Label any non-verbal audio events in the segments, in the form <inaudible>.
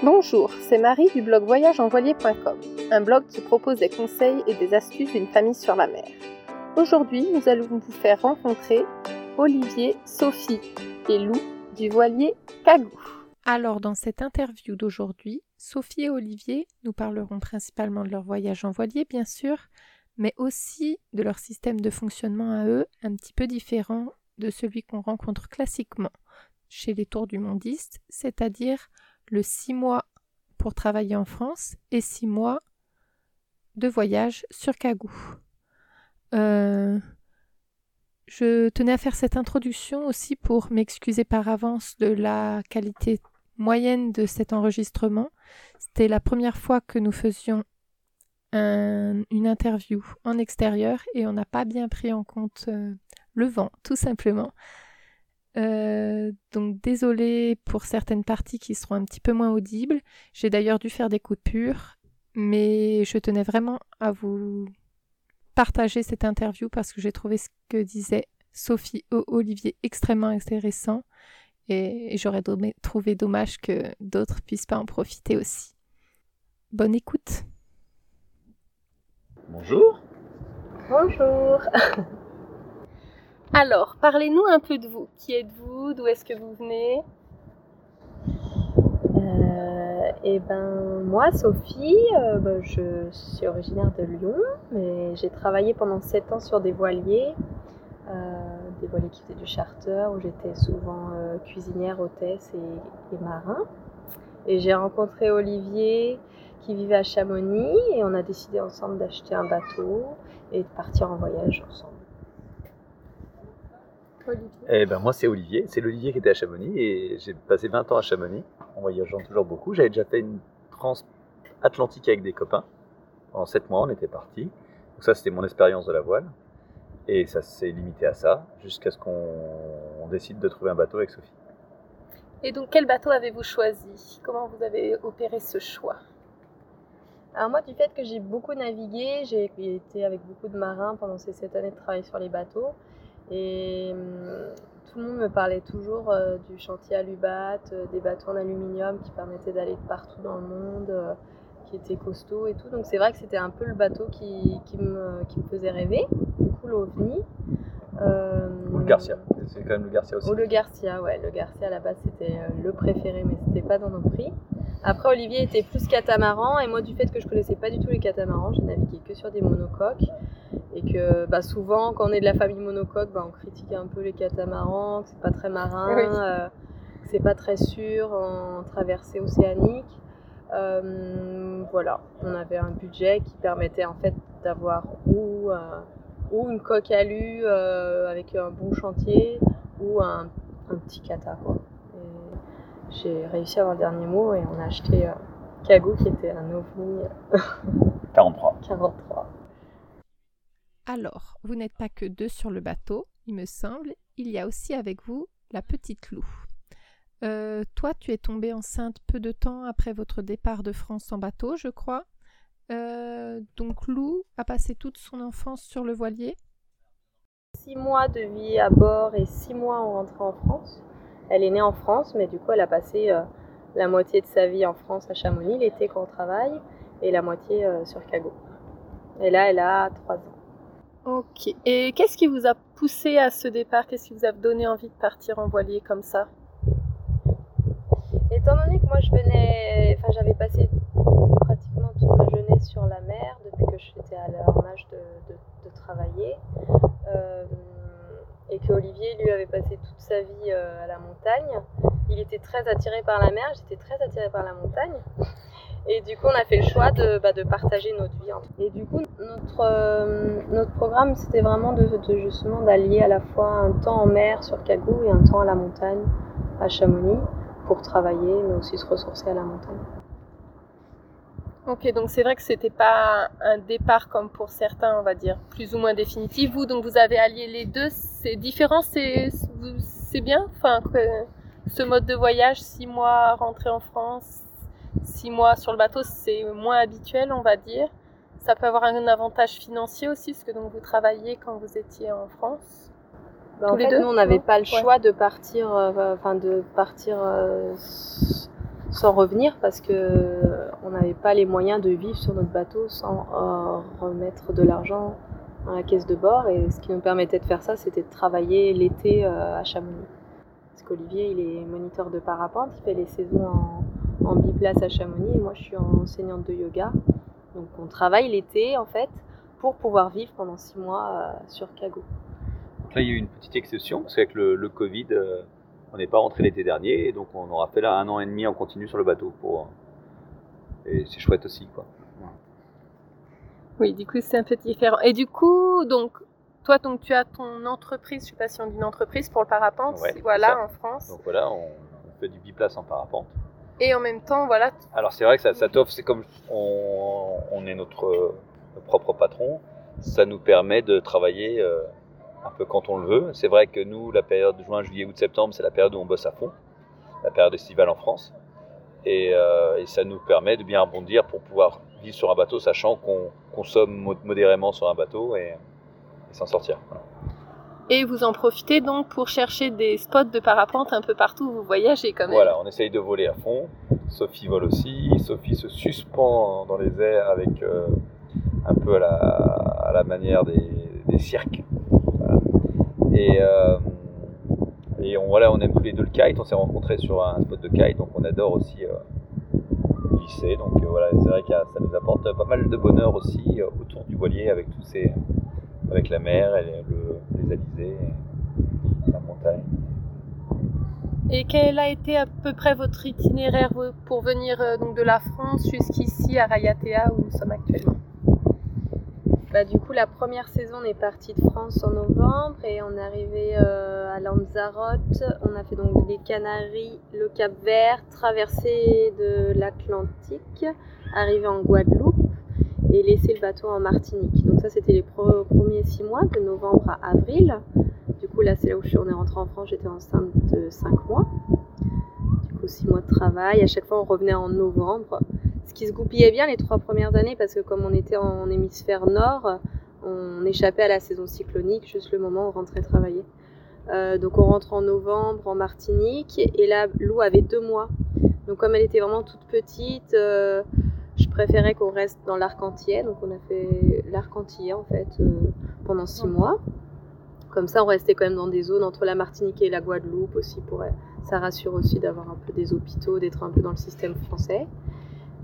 Bonjour, c'est Marie du blog voyageenvoilier.com, un blog qui propose des conseils et des astuces d'une famille sur la mer. Aujourd'hui, nous allons vous faire rencontrer Olivier, Sophie et Lou du voilier Cagou. Alors, dans cette interview d'aujourd'hui, Sophie et Olivier nous parleront principalement de leur voyage en voilier, bien sûr, mais aussi de leur système de fonctionnement à eux, un petit peu différent de celui qu'on rencontre classiquement chez les tours du mondiste, c'est-à-dire le six mois pour travailler en France et six mois de voyage sur Cagou. Euh, je tenais à faire cette introduction aussi pour m'excuser par avance de la qualité moyenne de cet enregistrement. C'était la première fois que nous faisions une interview en extérieur et on n'a pas bien pris en compte euh, le vent, tout simplement. Euh, donc désolé pour certaines parties qui seront un petit peu moins audibles. J'ai d'ailleurs dû faire des coupures, mais je tenais vraiment à vous partager cette interview parce que j'ai trouvé ce que disait Sophie ou Olivier extrêmement intéressant et j'aurais trouvé dommage que d'autres puissent pas en profiter aussi. Bonne écoute. Bonjour. Bonjour. <laughs> Alors, parlez-nous un peu de vous. Qui êtes-vous? D'où est-ce que vous venez? Euh, Eh ben, moi, Sophie, euh, ben, je suis originaire de Lyon, mais j'ai travaillé pendant 7 ans sur des voiliers, euh, des voiliers qui faisaient du charter, où j'étais souvent cuisinière, hôtesse et, et marin. Et j'ai rencontré Olivier qui vivait à Chamonix et on a décidé ensemble d'acheter un bateau et de partir en voyage ensemble. Eh ben moi c'est Olivier, c'est l'Olivier qui était à Chamonix et j'ai passé 20 ans à Chamonix en voyageant toujours beaucoup. J'avais déjà fait une transatlantique avec des copains. En 7 mois on était partis. Donc ça c'était mon expérience de la voile. Et ça s'est limité à ça jusqu'à ce qu'on décide de trouver un bateau avec Sophie. Et donc quel bateau avez-vous choisi? Comment vous avez opéré ce choix? Alors moi, du fait que j'ai beaucoup navigué, j'ai été avec beaucoup de marins pendant ces 7 années de travail sur les bateaux, et hum, tout le monde me parlait toujours euh, du chantier Alubat, euh, des bateaux en aluminium qui permettaient d'aller partout dans le monde, euh, qui étaient costauds et tout. Donc c'est vrai que c'était un peu le bateau qui, qui, me, qui me faisait rêver. Du coup, l'OVNI. Ou le Garcia, c'est quand même le Garcia aussi. Ou le Garcia, ouais. Le Garcia à la base c'était le préféré, mais c'était pas dans nos prix. Après, Olivier était plus catamaran, et moi, du fait que je connaissais pas du tout les catamarans, j'ai navigué que sur des monocoques et que bah, souvent quand on est de la famille monocoque, bah, on critique un peu les catamarans, que c'est pas très marin, euh, que c'est pas très sûr en traversée océanique. Euh, voilà, on avait un budget qui permettait en fait d'avoir ou, euh, ou une coque alu avec un bon chantier ou un, petit cata J'ai réussi à avoir le dernier mot et on a acheté Kago qui était un ovni <laughs> 43. 43. Alors, vous n'êtes pas que deux sur le bateau, il me semble. Il y a aussi avec vous la petite Lou. Euh, toi, tu es tombée enceinte peu de temps après votre départ de France en bateau, je crois. Euh, donc Lou a passé toute son enfance sur le voilier. Six mois de vie à bord et six mois en rentrant en France. Elle est née en France, mais du coup, elle a passé euh, la moitié de sa vie en France à Chamonix, l'été quand on travaille, et la moitié sur Cago. Et là, elle a trois ans. Ok. Et qu'est-ce qui vous a poussé à ce départ? Qu'est-ce qui vous a donné envie de partir en voilier comme ça? Étant donné que moi je venais, enfin j'avais passé pratiquement toute ma jeunesse sur la mer depuis que j'étais en âge de, travailler, euh, et que Olivier lui avait passé toute sa vie euh, à la montagne, il était très attiré par la mer, j'étais très attirée par la montagne. Et du coup, on a fait le choix de, bah, de partager notre vie. Et du coup, notre, euh, notre programme, c'était vraiment de, justement d'allier à la fois un temps en mer sur Cagou et un temps à la montagne à Chamonix pour travailler, mais aussi se ressourcer à la montagne. Ok, donc c'est vrai que c'était pas un départ comme pour certains, on va dire, plus ou moins définitif. Vous, donc vous avez allié les deux. C'est différent, c'est bien? Enfin, que ce mode de voyage, six mois, rentrer en France, six mois sur le bateau, c'est moins habituel, on va dire. Ça peut avoir un avantage financier aussi, parce que donc vous travaillez quand vous étiez en France. Bah, en fait, nous, on n'avait pas le choix de partir, euh, enfin de partir euh, sans revenir parce que on n'avait pas les moyens de vivre sur notre bateau sans remettre de l'argent dans la caisse de bord. Et ce qui nous permettait de faire ça, c'était de travailler l'été à Chamonix. Parce qu'Olivier, il est moniteur de parapente, il fait les saisons en, en biplace à Chamonix et moi je suis enseignante de yoga. Donc on travaille l'été en fait pour pouvoir vivre pendant six mois euh, sur Cago. Donc là il y a eu une petite exception parce qu'avec le, Covid euh, on n'est pas rentré l'été dernier et donc on aura fait là un an et demi en continu sur le bateau pour et c'est chouette aussi quoi. Oui, du coup c'est un peu différent. Et du coup donc toi, donc, tu as ton entreprise, je sais pas si on dit une entreprise pour le parapente, voilà, en France. Donc voilà, on, on fait du biplace en parapente. Et en même temps, voilà. Alors c'est vrai que ça, ça t'offre, c'est comme on, est notre, propre patron, ça nous permet de travailler euh, un peu quand on le veut. C'est vrai que nous, la période juin, juillet, août, septembre, c'est la période où on bosse à fond, la période estivale en France. Et, euh, ça nous permet de bien rebondir pour pouvoir vivre sur un bateau, sachant qu'on consomme modérément sur un bateau et, s'en sortir. Et vous en profitez donc pour chercher des spots de parapente un peu partout où vous voyagez quand même. Voilà, on essaye de voler à fond. Sophie vole aussi. Sophie se suspend dans les airs avec euh, un peu à la, manière des, cirques. Et, euh, et on, voilà, on aime tous les deux le kite. On s'est rencontrés sur un spot de kite, donc on adore aussi euh, glisser. Donc voilà, c'est vrai que ça nous apporte pas mal de bonheur aussi autour du voilier avec tous ces avec la mer et le, les alizés, et la montagne. Et quel a été à peu près votre itinéraire pour venir euh, donc de la France jusqu'ici à Rayatea où nous sommes actuellement? Bah, du coup, la première saison, on est parti de France en novembre et on est arrivé euh, à Lanzarote. On a fait donc les Canaries, le Cap Vert, traversé de l'Atlantique, arrivé en Guadeloupe et laisser le bateau en Martinique. Donc ça, c'était les premiers six mois, de novembre à avril. Du coup, là, c'est là où je suis, on est rentré en France, j'étais enceinte de cinq mois. Du coup, six mois de travail. À chaque fois, on revenait en novembre. Ce qui se goupillait bien les trois premières années, parce que comme on était en hémisphère nord, on échappait à la saison cyclonique, juste le moment où on rentrait travailler. Euh, donc on rentre en novembre en Martinique, et là, Lou avait deux mois. Donc comme elle était vraiment toute petite, euh, je préférais qu'on reste dans l'arc entier. Donc on a fait l'arc entier en fait euh, pendant six mois. Comme ça, on restait quand même dans des zones entre la Martinique et la Guadeloupe aussi. Pour, ça rassure aussi d'avoir un peu des hôpitaux, d'être un peu dans le système français.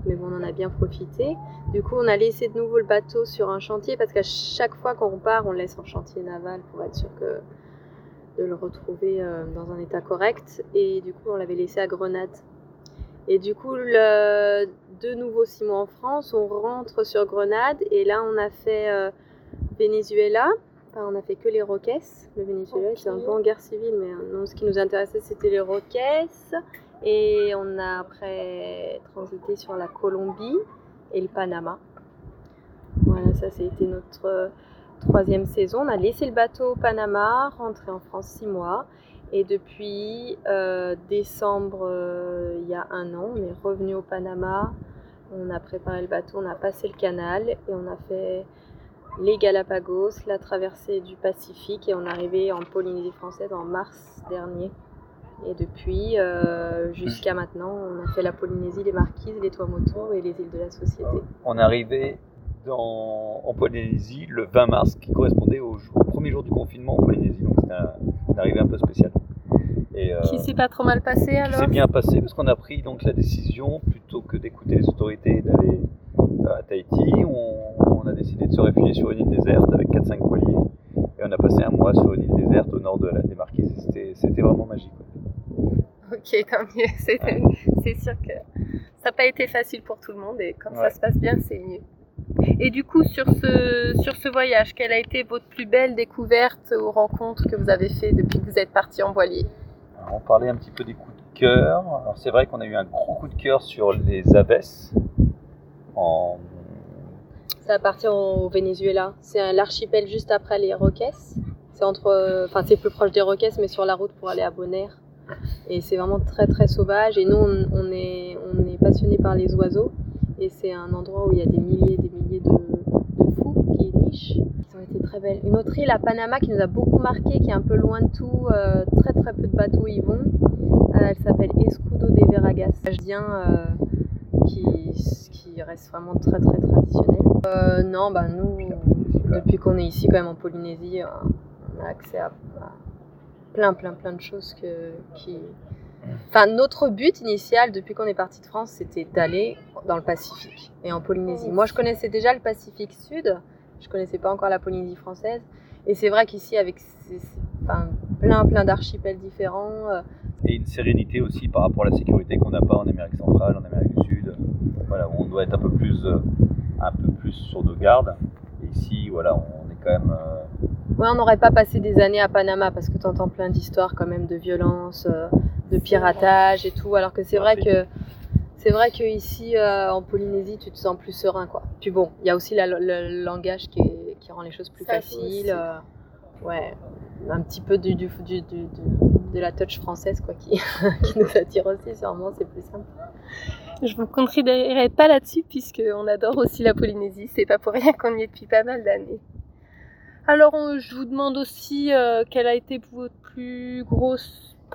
Mais bon, on en a bien profité. Du coup, on a laissé de nouveau le bateau sur un chantier parce qu'à chaque fois qu'on part, on le en chantier naval pour être sûr de le retrouver euh, dans un état correct. Et du coup, on l'avait laissé à Grenade et du coup, le, de nouveau six mois en France, on rentre sur Grenade et là on a fait euh, Venezuela. Enfin, on a fait que les Roquesses. Le Venezuela c'est un peu en guerre civile, mais euh, non, ce qui nous intéressait c'était les Roquesses. Et on a après transité sur la Colombie et le Panama. Voilà, ça c'était notre euh, troisième saison. On a laissé le bateau au Panama, rentré en France six mois. Et depuis euh, décembre, euh, il y a un an, on est revenu au Panama. On a préparé le bateau, on a passé le canal et on a fait les Galapagos, la traversée du Pacifique et on est arrivé en Polynésie française en mars dernier. Et depuis, euh, jusqu'à maintenant, on a fait la Polynésie, les Marquises, les Tuamotu et les îles de la Société. On est arrivé en Polynésie le 20 mars, qui correspondait au, premier jour du confinement en Polynésie. Donc c'était une arrivée un peu spéciale. Qui s'est pas trop mal passé alors C'est bien passé parce qu'on a pris donc la décision, plutôt que d'écouter les autorités d'aller euh, à Tahiti, on, a décidé de se réfugier sur une île déserte avec 4-5 voiliers. Et on a passé un mois sur une île déserte au nord de la, des Marquises. C'était vraiment magique. Ok, tant mieux. <laughs> C'est sûr que ça n'a pas été facile pour tout le monde et quand ça se passe bien, c'est mieux. Et du coup, sur ce, sur ce voyage, quelle a été votre plus belle découverte ou rencontre que vous avez fait depuis que vous êtes parti en voilier? On parlait un petit peu des coups de cœur. Alors c'est vrai qu'on a eu un gros coup de cœur sur les Aves. En... Ça appartient au Venezuela. C'est l'archipel juste après les Roquesses. C'est entre, enfin c'est plus proche des Roquesses, mais sur la route pour aller à Bonaire. Et c'est vraiment très très sauvage. Et nous, on, est, on est passionné par les oiseaux. Et c'est un endroit où il y a des milliers des milliers de, de fous qui nichent. Été très belles. Une autre île à Panama qui nous a beaucoup marqué, qui est un peu loin de tout, euh, très très peu de bateaux y vont. Euh, elle s'appelle Escudo de Veragas. Euh, qui, qui reste vraiment très très traditionnel. Euh, non, bah nous, depuis qu'on est ici quand même en Polynésie, on a accès à, plein plein plein de choses que, qui... Enfin, notre but initial depuis qu'on est parti de France, c'était d'aller dans le Pacifique et en Polynésie. Moi, je connaissais déjà le Pacifique Sud, je connaissais pas encore la Polynésie française. Et c'est vrai qu'ici, avec enfin, plein plein d'archipels différents, et une sérénité aussi par rapport à la sécurité qu'on n'a pas en Amérique centrale, en Amérique du Sud. Voilà, on doit être un peu plus, euh, un peu plus sur nos gardes. Et ici, voilà, on est quand même. Euh, ouais, on n'aurait pas passé des années à Panama parce que tu entends plein d'histoires quand même de violence, euh, de piratage et tout. Alors que c'est vrai que c'est vrai que ici en Polynésie, tu te sens plus serein, quoi. Puis bon, il y a aussi le langage qui, qui, rend les choses plus faciles. ouais, un petit peu du, du, du, du de la touch française quoi, qui, <laughs> qui nous attire aussi, sûrement, c'est plus simple. Je vous considérerai pas là-dessus puisque on adore aussi la Polynésie, c'est pas pour rien qu'on y est depuis pas mal d'années. Alors je vous demande aussi euh, quel a été votre plus gros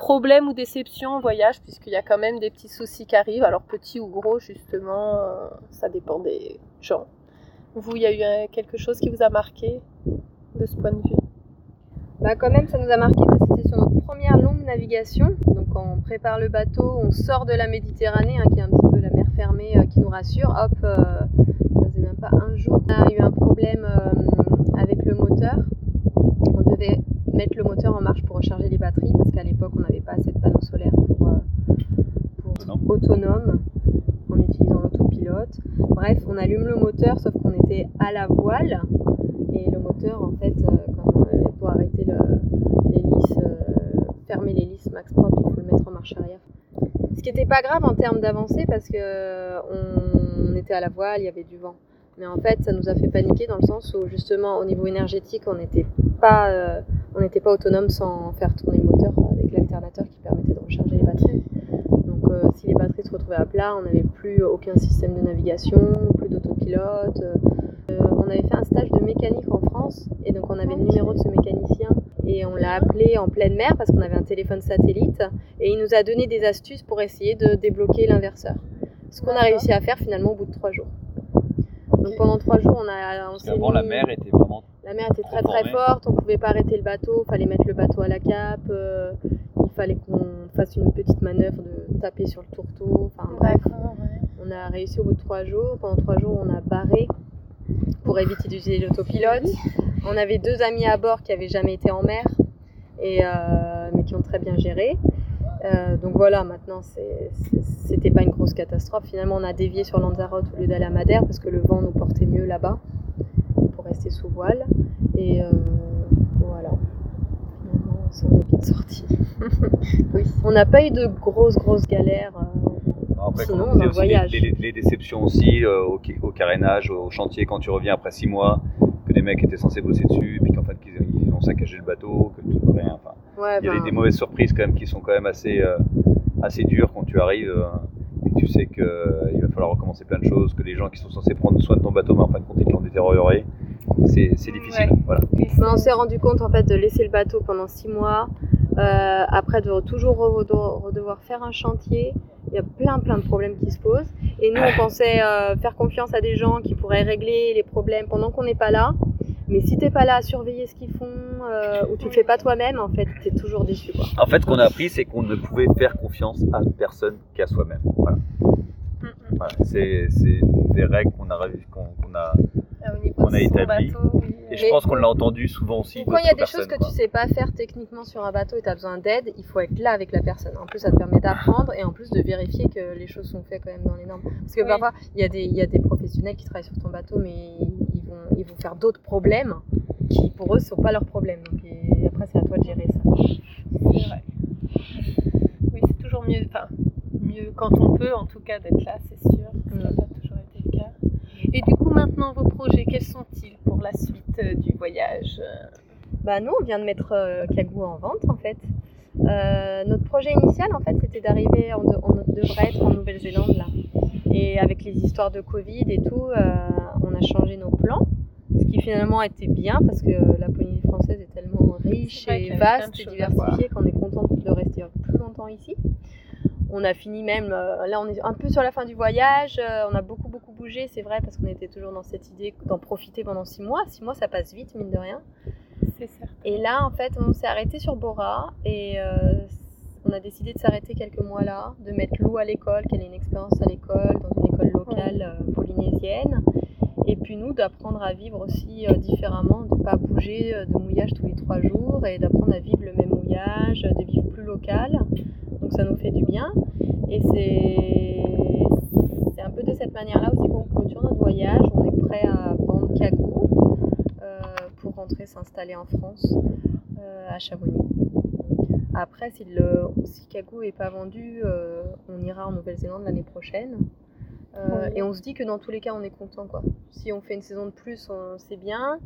problème ou déception en voyage puisqu'il y a quand même des petits soucis qui arrivent, alors petits ou gros justement, euh, ça dépend des gens. Vous, il y a eu euh, quelque chose qui vous a marqué de ce point de vue? Bah quand même ça nous a marqué parce que c'était sur notre première longue navigation. Donc on prépare le bateau, on sort de la Méditerranée, hein, qui est un petit peu la mer fermée euh, qui nous rassure. Hop, euh, ça faisait même pas un jour. On a eu un problème avec le moteur. On devait mettre le moteur en marche pour recharger les batteries parce qu'à l'époque on n'avait pas assez de panneaux solaires pour, pour autonome en utilisant l'autopilote. Bref, on allume le moteur sauf qu'on était à la voile et le moteur en fait pour arrêter l'hélice, euh, fermer l'hélice max propre, il faut le mettre en marche arrière. Ce qui n'était pas grave en termes d'avancée parce que on, était à la voile, il y avait du vent. Mais en fait, ça nous a fait paniquer dans le sens où justement au niveau énergétique, on n'était pas, euh, on n'était pas autonome sans faire tourner le moteur avec l'alternateur qui permettait de recharger les batteries. Donc euh, si les batteries se retrouvaient à plat, on n'avait plus aucun système de navigation, plus d'autopilote. on avait fait un stage de mécanique en France et donc on avait le numéro de ce mécanicien et on l'a appelé en pleine mer parce qu'on avait un téléphone satellite et il nous a donné des astuces pour essayer de débloquer l'inverseur. Ce qu'on a réussi à faire finalement au bout de trois jours. Donc pendant trois jours, on a. On avant, la mer était vraiment. La mer était très très forte, on pouvait pas arrêter le bateau, il fallait mettre le bateau à la cape, euh, il fallait qu'on fasse une petite manœuvre de taper sur le tourteau. Enfin bref, on a réussi au bout de trois jours. Pendant trois jours, on a barré pour éviter d'utiliser l'autopilote. On avait deux amis à bord qui n'avaient jamais été en mer, et, euh, mais qui ont très bien géré. Euh, donc voilà, maintenant c'était pas une grosse catastrophe. Finalement, on a dévié sur Lanzarote au lieu d'aller à Madère parce que le vent nous portait mieux là-bas pour rester sous voile. Et euh, voilà, finalement, on s'en est bien sorti. <laughs> oui. On n'a pas eu de grosses, grosses galères. Après, Sinon, on voyage. Les, les, déceptions aussi au, au, carénage, au chantier quand tu reviens après six mois que des mecs étaient censés bosser dessus, puis qu'en fait ils, ont saccagé le bateau, que tout, rien. Enfin, il y a des, mauvaises surprises quand même qui sont quand même assez, euh, assez dures quand tu arrives euh, et tu sais qu'il euh, va falloir recommencer plein de choses, que les gens qui sont censés prendre soin de ton bateau, mais en fin de compte ils te l'ont détérioré. C'est difficile. Voilà. on s'est rendu compte en fait de laisser le bateau pendant six mois, après de toujours devoir faire un chantier. Il y a plein plein de problèmes qui se posent. Et nous, on <laughs> pensait euh, faire confiance à des gens qui pourraient régler les problèmes pendant qu'on n'est pas là. Mais si t'es pas là à surveiller ce qu'ils font euh, ou tu le fais pas toi-même, en fait, t'es toujours déçu. Quoi. En fait, ce qu'on a appris, c'est qu'on ne pouvait faire confiance à personne qu'à soi-même. Voilà. voilà. C'est des règles qu'on a, on a établi. Et je pense qu'on l'a entendu souvent aussi. Quand il y a des choses que tu sais pas faire techniquement sur un bateau et tu as besoin d'aide, il faut être là avec la personne. En plus, ça te permet d'apprendre et en plus de vérifier que les choses sont faites quand même dans les normes. Parce que parfois, il y, a des, y a des professionnels qui travaillent sur ton bateau, mais ils vont, ils vont faire d'autres problèmes qui pour eux ne sont pas leurs problèmes. Donc, et après, c'est à toi de gérer ça. C'est vrai. Oui, c'est toujours mieux, enfin, mieux quand on peut en tout cas d'être là, c'est sûr. Et du coup, maintenant, vos projets, quels sont-ils pour la suite euh, du voyage bah, Nous, on vient de mettre euh, Kagou en vente, en fait. Euh, notre projet initial, en fait, c'était d'arriver, on, devrait être en Nouvelle-Zélande, là. Et avec les histoires de Covid et tout, on a changé nos plans. Ce qui finalement était bien parce que la Polynésie française est tellement riche et vaste et diversifiée qu'on est content de rester plus longtemps ici. On a fini même, euh, là on est un peu sur la fin du voyage, euh, on a beaucoup beaucoup bougé, c'est vrai, parce qu'on était toujours dans cette idée d'en profiter pendant six mois. Six mois ça passe vite, mine de rien. C'est certain. Et là, en fait, on s'est arrêté sur Bora et euh, on a décidé de s'arrêter quelques mois là, de mettre Lou à l'école, qu'elle ait une expérience à l'école, dans une école locale euh, polynésienne. Et puis nous, d'apprendre à vivre aussi euh, différemment, de ne pas bouger euh, de mouillage tous les trois jours et d'apprendre à vivre le même mouillage, de vivre plus local. Donc ça nous fait du bien. Et c'est un peu de cette manière-là aussi qu'on clôture notre voyage. On est prêt à vendre Kagou euh, pour rentrer s'installer en France, euh, à Chamonix. Après, si, le, si Kagou n'est pas vendu, euh, on ira en Nouvelle-Zélande l'année prochaine. Euh. Et on se dit que dans tous les cas, on est content. Quoi. Si on fait une saison de plus, c'est bien.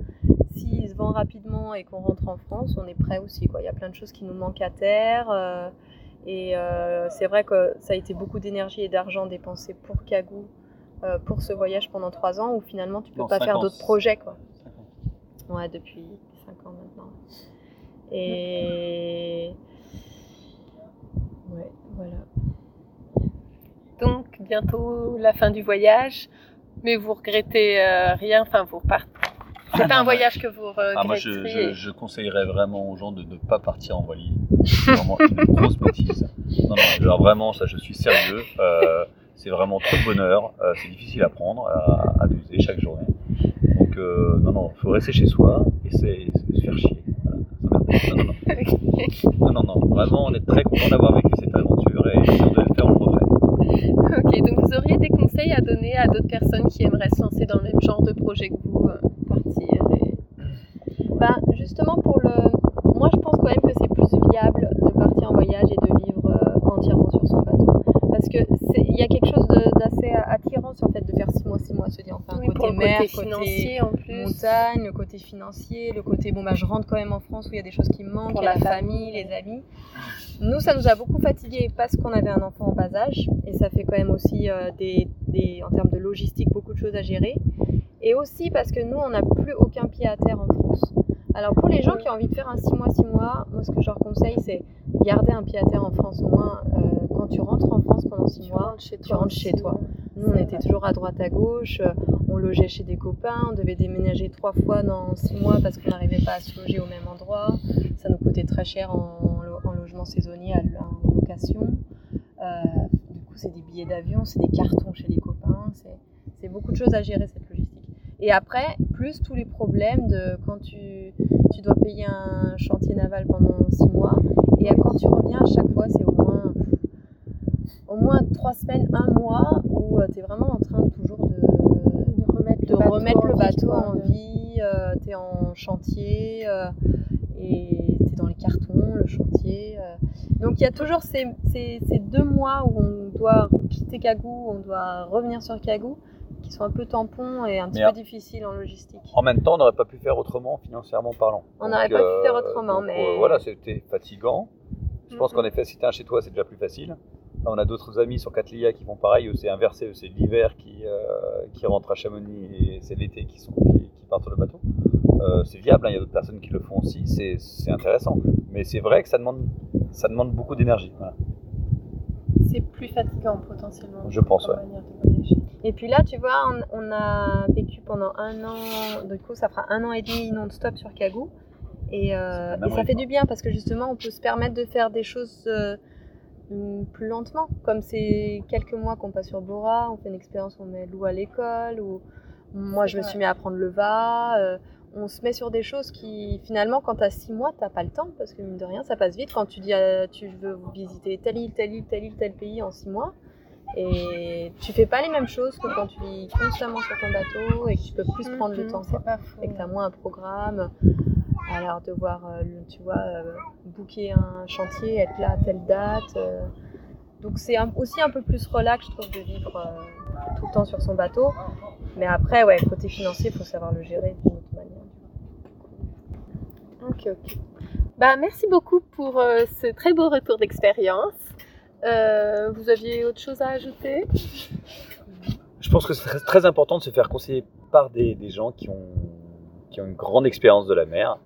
S'il se vend rapidement et qu'on rentre en France, on est prêt aussi. Quoi. Il y a plein de choses qui nous manquent à terre. euh, et euh, c'est vrai que ça a été beaucoup d'énergie et d'argent dépensé pour Kagou, euh, pour ce voyage pendant trois ans, où finalement tu peux Non, pas cinq faire d'autres projets. Quoi. Ouais, depuis 5 ans maintenant. Et. Ouais, voilà. Donc bientôt la fin du voyage, mais vous regrettez euh, rien, enfin vous repartez. C'est pas un voyage que vous regretteriez. Ah, moi, je, je, je conseillerais vraiment aux gens de ne pas partir en voilier. C'est vraiment une <laughs> grosse bêtise. Non, non, genre vraiment, ça, je suis sérieux. Euh, c'est vraiment trop de bonheur. Euh, c'est difficile à prendre, à, à doser chaque journée. Donc, euh, non, non, il faut rester chez soi et se faire chier. Voilà, non, non, non. <laughs> non, non, non. Vraiment, on est très content d'avoir vécu cette aventure et si on devait le faire, on le. Ok, donc vous auriez des conseils à donner à d'autres personnes qui aimeraient se lancer dans le même genre de projet que vous, partir et... Bah, justement, pour le. Moi, je pense quand même que c'est plus viable de partir en voyage et de vivre euh, entièrement sur son bateau. Parce que il y a quelque chose d'assez attirant sur le fait de faire 6 mois, 6 mois, se dire enfin, Oui, côté mer, côté côté financier en plus. montagne, le côté financier, le côté bon bah je rentre quand même en France où il y a des choses qui me manquent, Pour la famille, les amis. Nous ça nous a beaucoup fatigués parce qu'on avait un enfant en bas âge et ça fait quand même aussi euh, des, des- en termes de logistique beaucoup de choses à gérer et aussi parce que nous on n'a plus aucun pied à terre en France. Alors pour les gens qui ont envie de faire un 6 mois 6 mois, moi ce que je leur conseille c'est garder un pied à terre en France au moins euh, quand tu rentres en France pendant 6 Tu mois. rentres chez tu toi. rentres chez toi. Nous, on était toujours à droite à gauche, euh, on logeait chez des copains, on devait déménager trois fois dans six mois parce qu'on n'arrivait pas à se loger au même endroit. Ça nous coûtait très cher en, en logement saisonnier, en location. Euh, du coup, c'est des billets d'avion, c'est des cartons chez les copains, c'est beaucoup de choses à gérer. Et après, plus tous les problèmes de quand tu, tu dois payer un chantier naval pendant six mois, et à quand tu reviens, à chaque fois, c'est au moins au moins trois semaines, un mois où tu es vraiment en train toujours de, De remettre de le bateau remettre le en vie, bateau en vie, tu es en chantier euh, et tu es dans les cartons, le chantier. euh. Donc il y a toujours ces, ces- ces deux mois où on doit quitter Kagou, on doit revenir sur Kagou, qui sont un peu tampons et un petit Mais peu difficiles en logistique. En même temps, on n'aurait pas pu faire autrement financièrement parlant. On n'aurait pas pu faire euh, autrement, donc, mais- euh, voilà, c'était fatigant. Je pense qu'en effet, si t'es un chez toi, c'est déjà plus facile. Là, on a d'autres amis sur Catlia qui font pareil, eux c'est inversé, eux c'est l'hiver qui, euh, qui rentre à Chamonix et c'est l'été qui, sont, qui, qui partent sur le bateau. Euh, c'est viable, hein, il y a d'autres personnes qui le font aussi, c'est c'est intéressant. Mais c'est vrai que ça demande, ça demande beaucoup d'énergie. voilà. C'est plus fatigant potentiellement. Je pense, ouais. Et puis là, tu vois, on, on a vécu pendant un an, du coup, ça fera un an et demi non-stop sur Kagou. Et, euh, et ça rythme. fait du bien parce que justement, on peut se permettre de faire des choses euh, plus lentement. Comme c'est quelques mois qu'on passe sur Bora, on fait une expérience, on met Lou à l'école, ou moi je me suis mis à apprendre le va. euh, on se met sur des choses qui, finalement, quand tu as six mois, t'as pas le temps parce que mine de rien, ça passe vite. Quand tu dis euh, tu veux visiter telle île, telle île, telle île, tel pays en six mois, et tu fais pas les mêmes choses que quand tu vis constamment sur ton bateau et que tu peux plus prendre le temps. C'est pas. Et que tu as moins un programme. Alors devoir, euh, tu vois, euh, booker un chantier, être là à telle date. euh. Donc c'est aussi un peu plus relax, je trouve, de vivre tout le temps sur son bateau. Mais après, ouais, côté financier, il faut savoir le gérer d'une autre manière. Ok, ok. Bah, merci beaucoup pour ce très beau retour d'expérience. Euh, vous aviez autre chose à ajouter? Je pense que c'est très, important de se faire conseiller par des, gens qui ont, une grande expérience de la mer.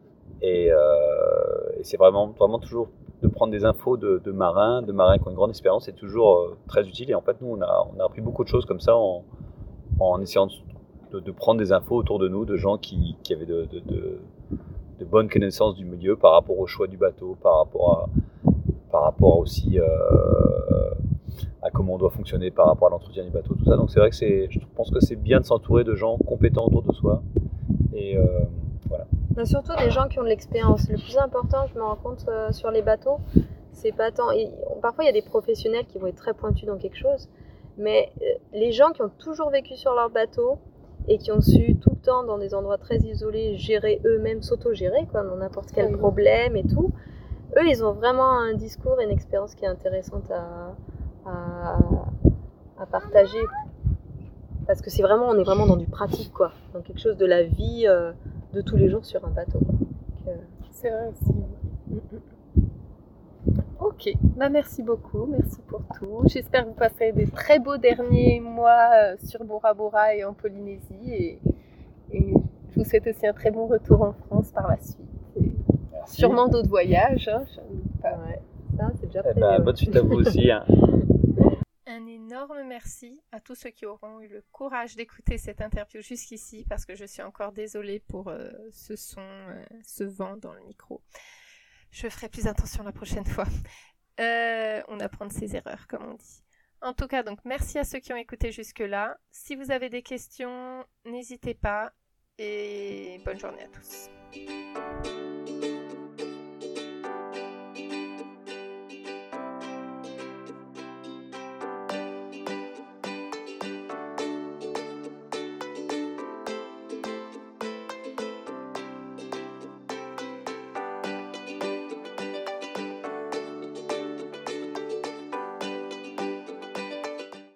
Et, et c'est vraiment, vraiment toujours de prendre des infos de, marins, de marins qui ont une grande expérience, c'est toujours très utile. Et en fait, nous, on a, appris beaucoup de choses comme ça en, essayant de, prendre des infos autour de nous, de gens qui, avaient de, bonnes connaissances du milieu par rapport au choix du bateau, par rapport à, par rapport aussi euh, à comment on doit fonctionner par rapport à l'entretien du bateau, tout ça. Donc c'est vrai que c'est, je pense que c'est bien de s'entourer de gens compétents autour de soi. Et euh, voilà. Mais surtout des gens qui ont de l'expérience. Le plus important, je me rends compte euh, sur les bateaux, c'est pas tant. parfois, il y a des professionnels qui vont être très pointus dans quelque chose, mais les gens qui ont toujours vécu sur leur bateau et qui ont su tout le temps dans des endroits très isolés gérer eux-mêmes, s'auto-gérer quoi, dans n'importe quel problème et tout, eux, ils ont vraiment un discours et une expérience qui est intéressante à, partager. Parce que c'est vraiment, on est vraiment dans du pratique, quoi. Dans quelque chose de la vie euh, de tous les jours sur un bateau. Euh, c'est vrai aussi. Ok, bah merci beaucoup, merci pour tout. J'espère que vous passerez des très beaux derniers mois euh, sur Bora Bora et en Polynésie. Et je vous souhaite aussi un très bon retour en France par la suite. Sûrement d'autres voyages. Hein, ouais. Ça, c'est déjà eh ben, bonne suite à vous aussi. Hein. <laughs> Un énorme merci à tous ceux qui auront eu le courage d'écouter cette interview jusqu'ici parce que je suis encore désolée pour euh, ce son, euh, ce vent dans le micro. Je ferai plus attention la prochaine fois. Euh, on apprend de ses erreurs, comme on dit. En tout cas, donc merci à ceux qui ont écouté jusque-là. Si vous avez des questions, n'hésitez pas et bonne journée à tous.